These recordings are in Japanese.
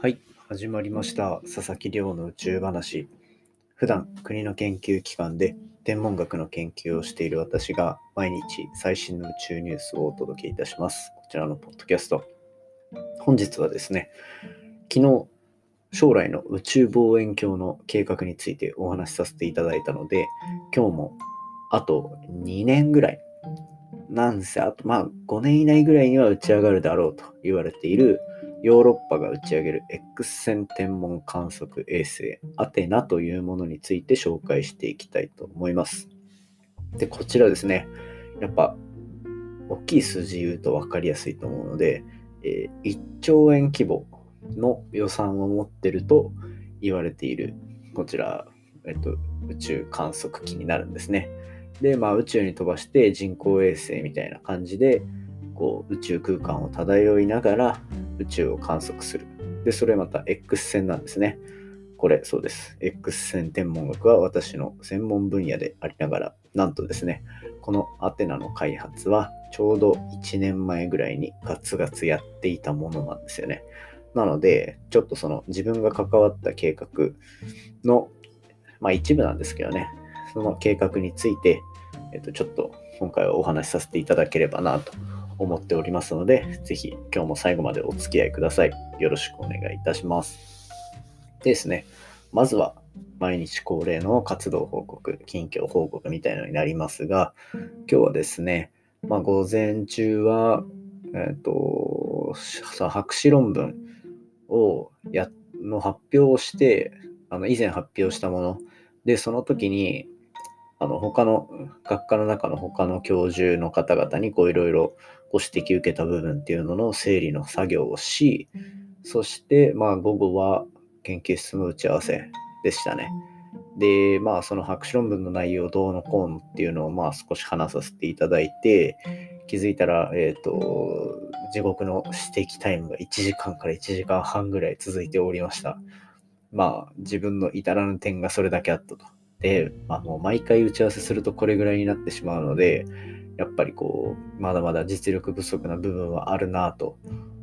はい、始まりました。佐々木亮の宇宙話。普段、国の研究機関で天文学の研究をしている私が毎日最新の宇宙ニュースをお届けいたします。こちらのポッドキャスト。本日はですね、昨日、将来の宇宙望遠鏡の計画についてお話しさせていただいたので、今日もあと2年ぐらい、なんせあとまあ5年以内ぐらいには打ち上がるだろうと言われているヨーロッパが打ち上げる X 線天文観測衛星アテナというものについて紹介していきたいと思います。で、こちらですね、やっぱ大きい数字言うと分かりやすいと思うので、えー1兆円規模の予算を持ってると言われているこちら、えっと、宇宙観測機になるんですね。で、まあ、宇宙に飛ばして人工衛星みたいな感じでこう宇宙空間を漂いながら宇宙を観測する。で、それまた X 線なんですね。これ、そうです。X 線天文学は私の専門分野でありながら、なんとですね、このアテナの開発はちょうど1年前ぐらいにガツガツやっていたものなんですよね。なので、ちょっとその自分が関わった計画の、まあ一部なんですけどね、その計画について、えっと、ちょっと今回はお話しさせていただければなと思っておりますので、ぜひ今日も最後までお付き合いください。よろしくお願いいたします。でですね、まずは毎日恒例の活動報告、近況報告みたいなのになりますが、今日はですね、まあ、午前中は、えっ、と、博士論文をやの発表をして、あの以前発表したもので、その時に、あの他の学科の中の他の教授の方々にこういろいろご指摘受けた部分っていうのの整理の作業をし、そしてまあ午後は研究室の打ち合わせでしたね。で、まあその博士論文の内容どうのこうのっていうのをまあ少し話させていただいて、気づいたら、えっ、と、地獄の指摘タイムが1時間から1時間半ぐらい続いておりました。まあ自分の至らぬ点がそれだけあったと。で、まあ、もう毎回打ち合わせするとこれぐらいになってしまうので、やっぱりこう、まだまだ実力不足な部分はあるなと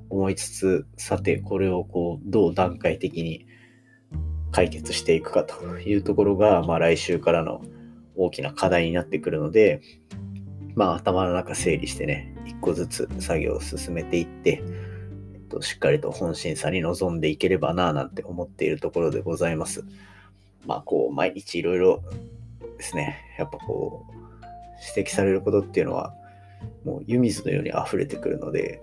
思いつつ、さて、これをこう、どう段階的に解決していくかというところが、まあ、来週からの大きな課題になってくるので、まあ、頭の中整理してね、一個ずつ作業を進めていって、えっと、しっかりと本審査に臨んでいければな、なんて思っているところでございます。まあ、こう、毎日いろいろですね、やっぱこう、指摘されることっていうのは、もう湯水のように溢れてくるので、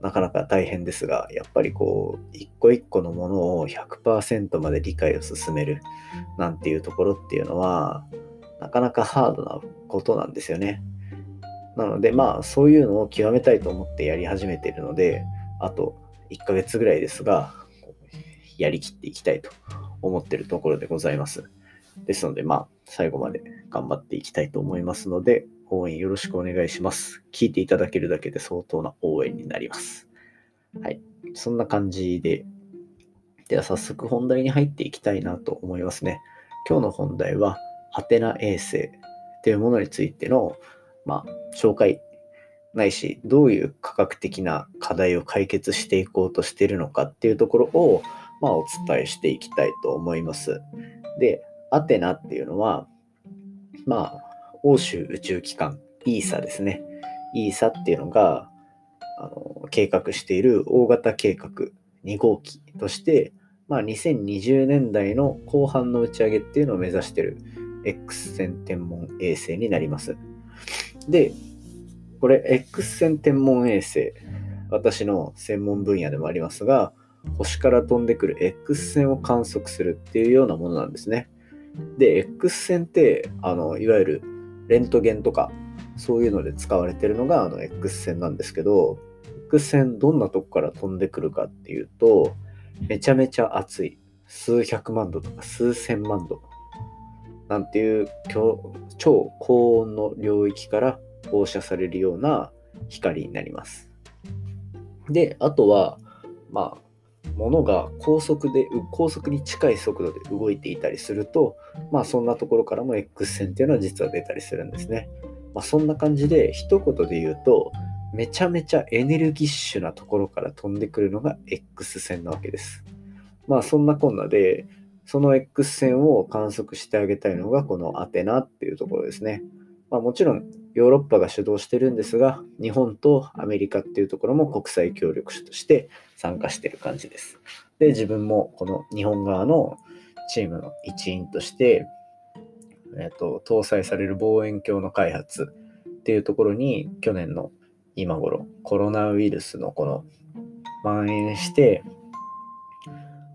なかなか大変ですが、やっぱりこう、一個一個のものを100%まで理解を進めるなんていうところっていうのは、なかなかハードなことなんですよね。なので、まあ、そういうのを極めたいと思ってやり始めているので、あと1ヶ月ぐらいですが、やりきっていきたいと思ってるところでございます。ですので、まあ、最後まで頑張っていきたいと思いますので、応援よろしくお願いします。聞いていただけるだけで相当な応援になります。はい。そんな感じで、では早速本題に入っていきたいなと思いますね。今日の本題は、アテナ衛星というものについての、まあ、紹介ないし、どういう科学的な課題を解決していこうとしているのかっていうところを、まあ、お伝えしていきたいと思います。で、アテナっていうのは、まあ、欧州宇宙機関、ESA ですね。ESA っていうのが、あの計画している大型計画2号機として、まあ、2020年代の後半の打ち上げっていうのを目指している X 線天文衛星になります。で、これ X 線天文衛星、私の専門分野でもありますが、星から飛んでくる X 線を観測するっていうようなものなんですね。で、X 線って、あの、いわゆるレントゲンとか、そういうので使われてるのがあの X 線なんですけど、X 線どんなとこから飛んでくるかっていうと、めちゃめちゃ熱い。数百万度とか数千万度。なんていう超高温の領域から放射されるような光になります。で、あとは、まあ、物が高速で、高速に近い速度で動いていたりすると、まあそんなところからも X 線っていうのは実は出たりするんですね。まあそんな感じで一言で言うと、めちゃめちゃエネルギッシュなところから飛んでくるのが X 線なわけです。まあそんなこんなで、その X 線を観測してあげたいのがこのアテナっていうところですね。まあ、もちろんヨーロッパが主導してるんですが、日本とアメリカっていうところも国際協力者として参加してる感じです。で、自分もこの日本側のチームの一員として、えっと、搭載される望遠鏡の開発っていうところに去年の今頃コロナウイルスのこの蔓延して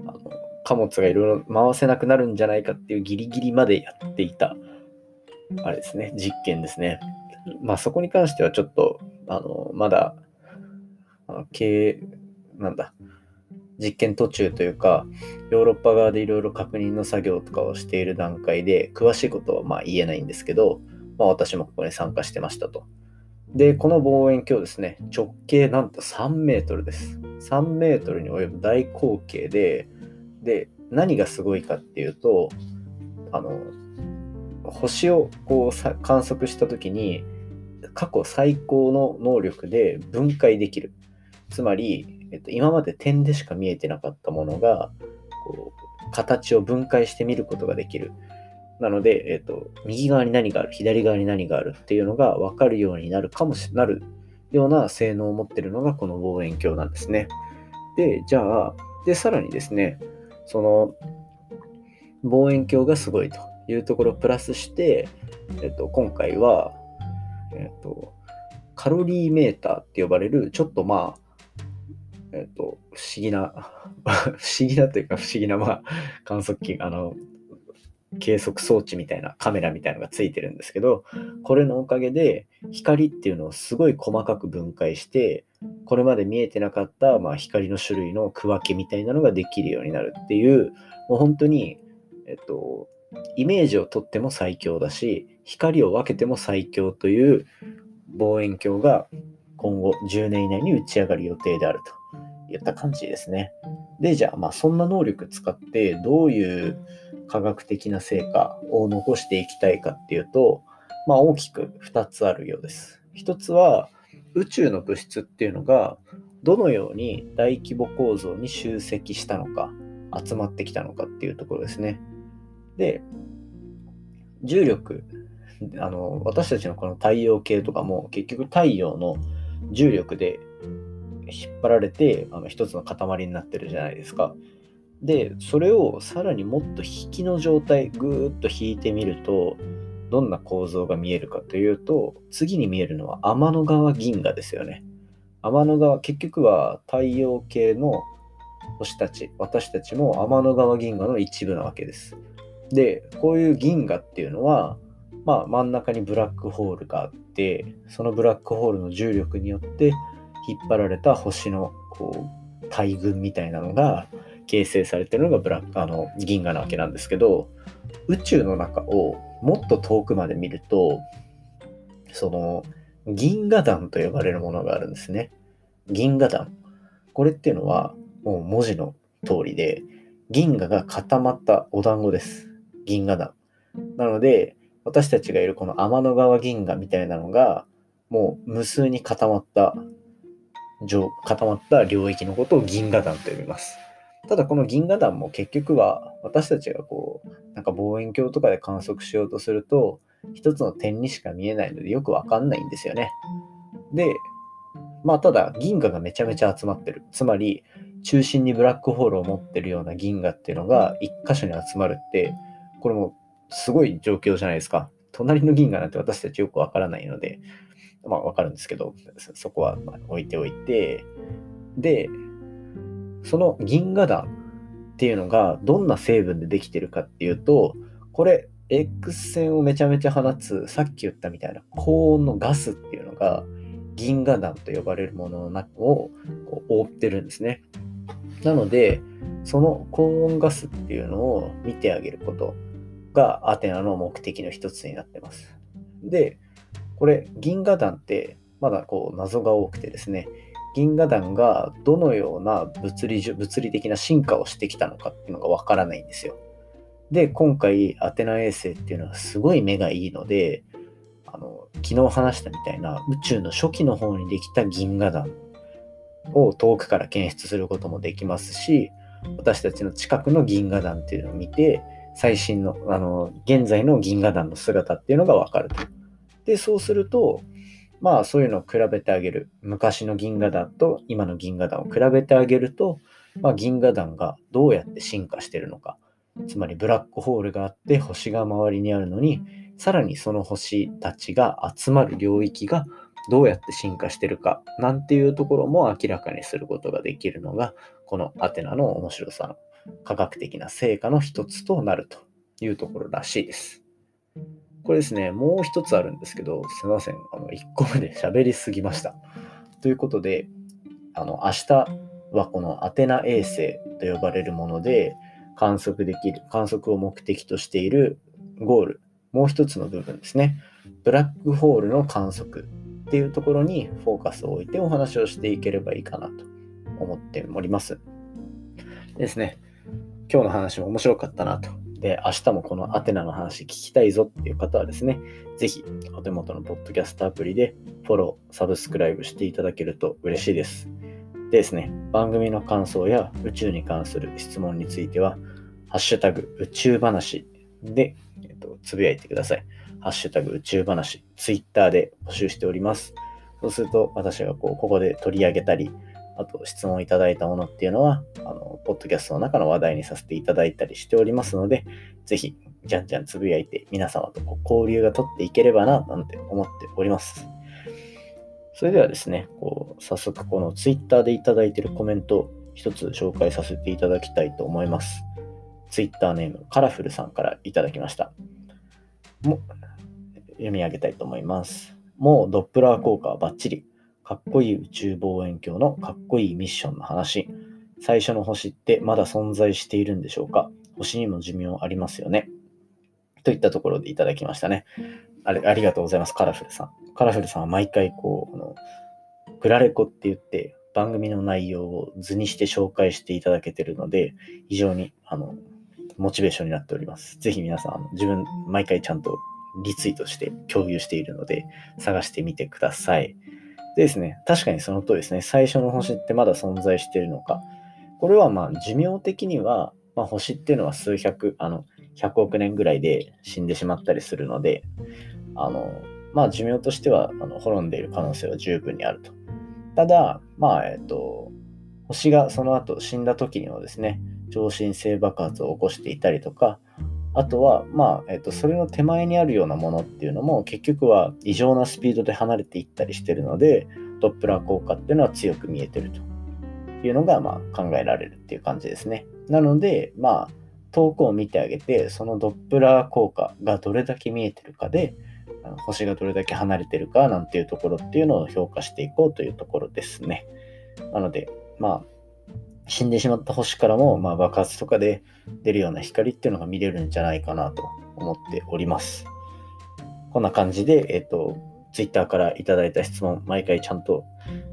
あの貨物がいろいろ回せなくなるんじゃないかっていうギリギリまでやっていたあれですね実験ですねまあそこに関してはちょっとあのまだあの経営なんだ実験途中というか、ヨーロッパ側でいろいろ確認の作業とかをしている段階で、詳しいことはまあ言えないんですけど、まあ、私もここに参加してましたと。で、この望遠鏡ですね、直径なんと3メートルです。3メートルに及ぶ大口径で、で、何がすごいかっていうと、あの、星をこう観測した時に、過去最高の能力で分解できる。つまり、えっと、今まで点でしか見えてなかったものがこう形を分解して見ることができる。なので、えっと、右側に何がある、左側に何があるっていうのが分かるようになるかもしなるような性能を持ってるのがこの望遠鏡なんですね。で、じゃあ、で、さらにですね、その望遠鏡がすごいというところをプラスして、えっと、今回は、えっと、カロリーメーターって呼ばれる、ちょっとまあ、えっ、と、不思議な 不思議なというか不思議な、まあ、観測器、あの、計測装置みたいなカメラみたいなのがついてるんですけど、これのおかげで光っていうのをすごい細かく分解して、これまで見えてなかった、まあ、光の種類の区分けみたいなのができるようになるっていう、もう本当に、えっと、イメージをとっても最強だし、光を分けても最強という望遠鏡が今後10年以内に打ち上がる予定であると。いった感じですね。で、じゃあ、まあ、そんな能力使ってどういう科学的な成果を残していきたいかっていうと、まあ、大きく2つあるようです。1つは、宇宙の物質っていうのがどのように大規模構造に集積したのか、集まってきたのかっていうところですね。で、重力、あの私たちのこの太陽系とかも結局太陽の重力で引っ張られてあの一つの塊になってるじゃないですか。でそれをさらにもっと引きの状態ぐーっと引いてみるとどんな構造が見えるかというと次に見えるのは天の川銀河ですよね。天の川結局は太陽系の星たち私たちも天の川銀河の一部なわけです。でこういう銀河っていうのはまあ真ん中にブラックホールがあってそのブラックホールの重力によって引っ張られた星のこう大群みたいなのが形成されてるのがブラックあの銀河なわけなんですけど宇宙の中をもっと遠くまで見るとその銀河団と呼ばれるものがあるんですね。銀河団。これっていうのはもう文字の通りで銀河が固まったお団子です。銀河団。なので私たちがいるこの天の川銀河みたいなのがもう無数に固まった固まった領域のことを銀河団と呼びます。ただこの銀河団も結局は私たちがこうなんか望遠鏡とかで観測しようとすると一つの点にしか見えないのでよくわかんないんですよね。で、まあただ銀河がめちゃめちゃ集まってる。つまり中心にブラックホールを持ってるような銀河っていうのが一箇所に集まるってこれもすごい状況じゃないですか。隣の銀河なんて私たちよくわからないので、まあわかるんですけど、そこはま置いておいて、で、その銀河団っていうのがどんな成分でできてるかっていうと、これ X 線をめちゃめちゃ放つ、さっき言ったみたいな高温のガスっていうのが銀河団と呼ばれるものの中をこう覆ってるんですね。なので、その高温ガスっていうのを見てあげることがアテナの目的の一つになってます。で、これ銀河団ってまだこう謎が多くてですね銀河団がどのような物理物理的な進化をしてきたのかっていうのがわからないんですよ。で今回アテナ衛星っていうのはすごい目がいいのであの昨日話したみたいな宇宙の初期の方にできた銀河団を遠くから検出することもできますし私たちの近くの銀河団っていうのを見て、最新の、あの、現在の銀河団の姿っていうのがわかると。で、そうすると、まあそういうのを比べてあげる。昔の銀河団と今の銀河団を比べてあげると、まあ、銀河団がどうやって進化してるのか。つまりブラックホールがあって星が周りにあるのに、さらにその星たちが集まる領域がどうやって進化してるかなんていうところも明らかにすることができるのが、このアテナの面白さ科学的な成果の一つとなるというところらしいです。これですね、もう一つあるんですけど、すいません、あの1個目で喋りすぎました。ということで、あの明日はこのアテナ衛星と呼ばれるもので観測できる、観測を目的としているゴール、もう一つの部分ですね。ブラックホールの観測っていうところにフォーカスを置いてお話をしていければいいかなと思っております。ですね。今日の話も面白かったなと。で、明日もこのアテナの話聞きたいぞっていう方はですね、ぜひお手元のポッドキャストアプリでフォロー、サブスクライブしていただけると嬉しいです。でですね、番組の感想や宇宙に関する質問については、ハッシュタグ宇宙話で、えっと、つぶやいてください。ハッシュタグ宇宙話、ツイッターで募集しております。そうすると、私がこう、ここで取り上げたり、あと質問いただいたものっていうのは、あの、ポッドキャストの中の話題にさせていただいたりしておりますので、ぜひ、じゃんじゃんつぶやいて、皆様と交流が取っていければな、なんて思っております。それではですね、こう早速この Twitter でいただいているコメントを一つ紹介させていただきたいと思います。Twitter ネームカラフルさんからいただきました。も読み上げたいと思います。もうドップラー効果はバッチリ。かっこいい宇宙望遠鏡のかっこいいミッションの話。最初の星ってまだ存在しているんでしょうか？星にも寿命ありますよね。といったところでいただきましたね。あありがとうございます、カラフルさん。カラフルさんは毎回こう、あのクラレコって言って番組の内容を図にして紹介していただけてるので、非常にあのモチベーションになっております。ぜひ皆さん、自分毎回ちゃんとリツイートして共有しているので、探してみてください。でですね、確かにその通りですね、最初の星ってまだ存在しているのか。これはまあ寿命的には、まあ、星っていうのは数百、あの、100億年ぐらいで死んでしまったりするので、あの、まあ寿命としてはあの滅んでいる可能性は十分にあると。ただ、まあ、えっと、星がその後死んだ時にはですね、超新星爆発を起こしていたりとか、あとは、まあ、えっと、それの手前にあるようなものっていうのも、結局は異常なスピードで離れていったりしてるので、ドップラー効果っていうのは強く見えてるというのが、まあ、考えられるっていう感じですね。なので、まあ、遠くを見てあげて、そのドップラー効果がどれだけ見えてるかで、星がどれだけ離れてるかなんていうところっていうのを評価していこうというところですね。なので、まあ、死んでしまった星からも、まあ、爆発とかで出るような光っていうのが見れるんじゃないかなと思っております。こんな感じで、えっ、ー、と、Twitter からいただいた質問、毎回ちゃんと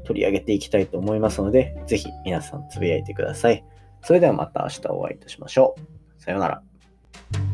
取り上げていきたいと思いますので、ぜひ皆さんつぶやいてください。それではまた明日お会いいたしましょう。さようなら。